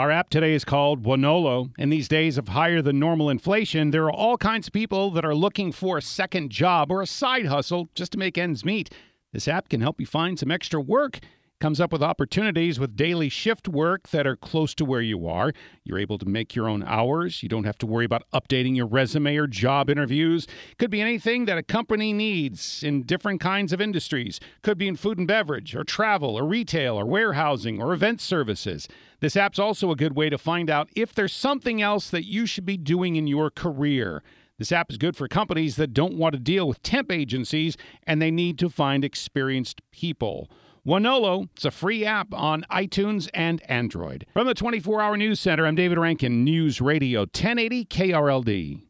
Our app today is called Wonolo. In these days of higher than normal inflation, there are all kinds of people that are looking for a second job or a side hustle just to make ends meet. This app can help you find some extra work comes up with opportunities with daily shift work that are close to where you are. You're able to make your own hours. You don't have to worry about updating your resume or job interviews. Could be anything that a company needs in different kinds of industries. Could be in food and beverage, or travel, or retail, or warehousing, or event services. This app's also a good way to find out if there's something else that you should be doing in your career. This app is good for companies that don't want to deal with temp agencies and they need to find experienced people. Wonolo, it's a free app on iTunes and Android. From the 24 Hour News Center, I'm David Rankin, News Radio 1080 KRLD.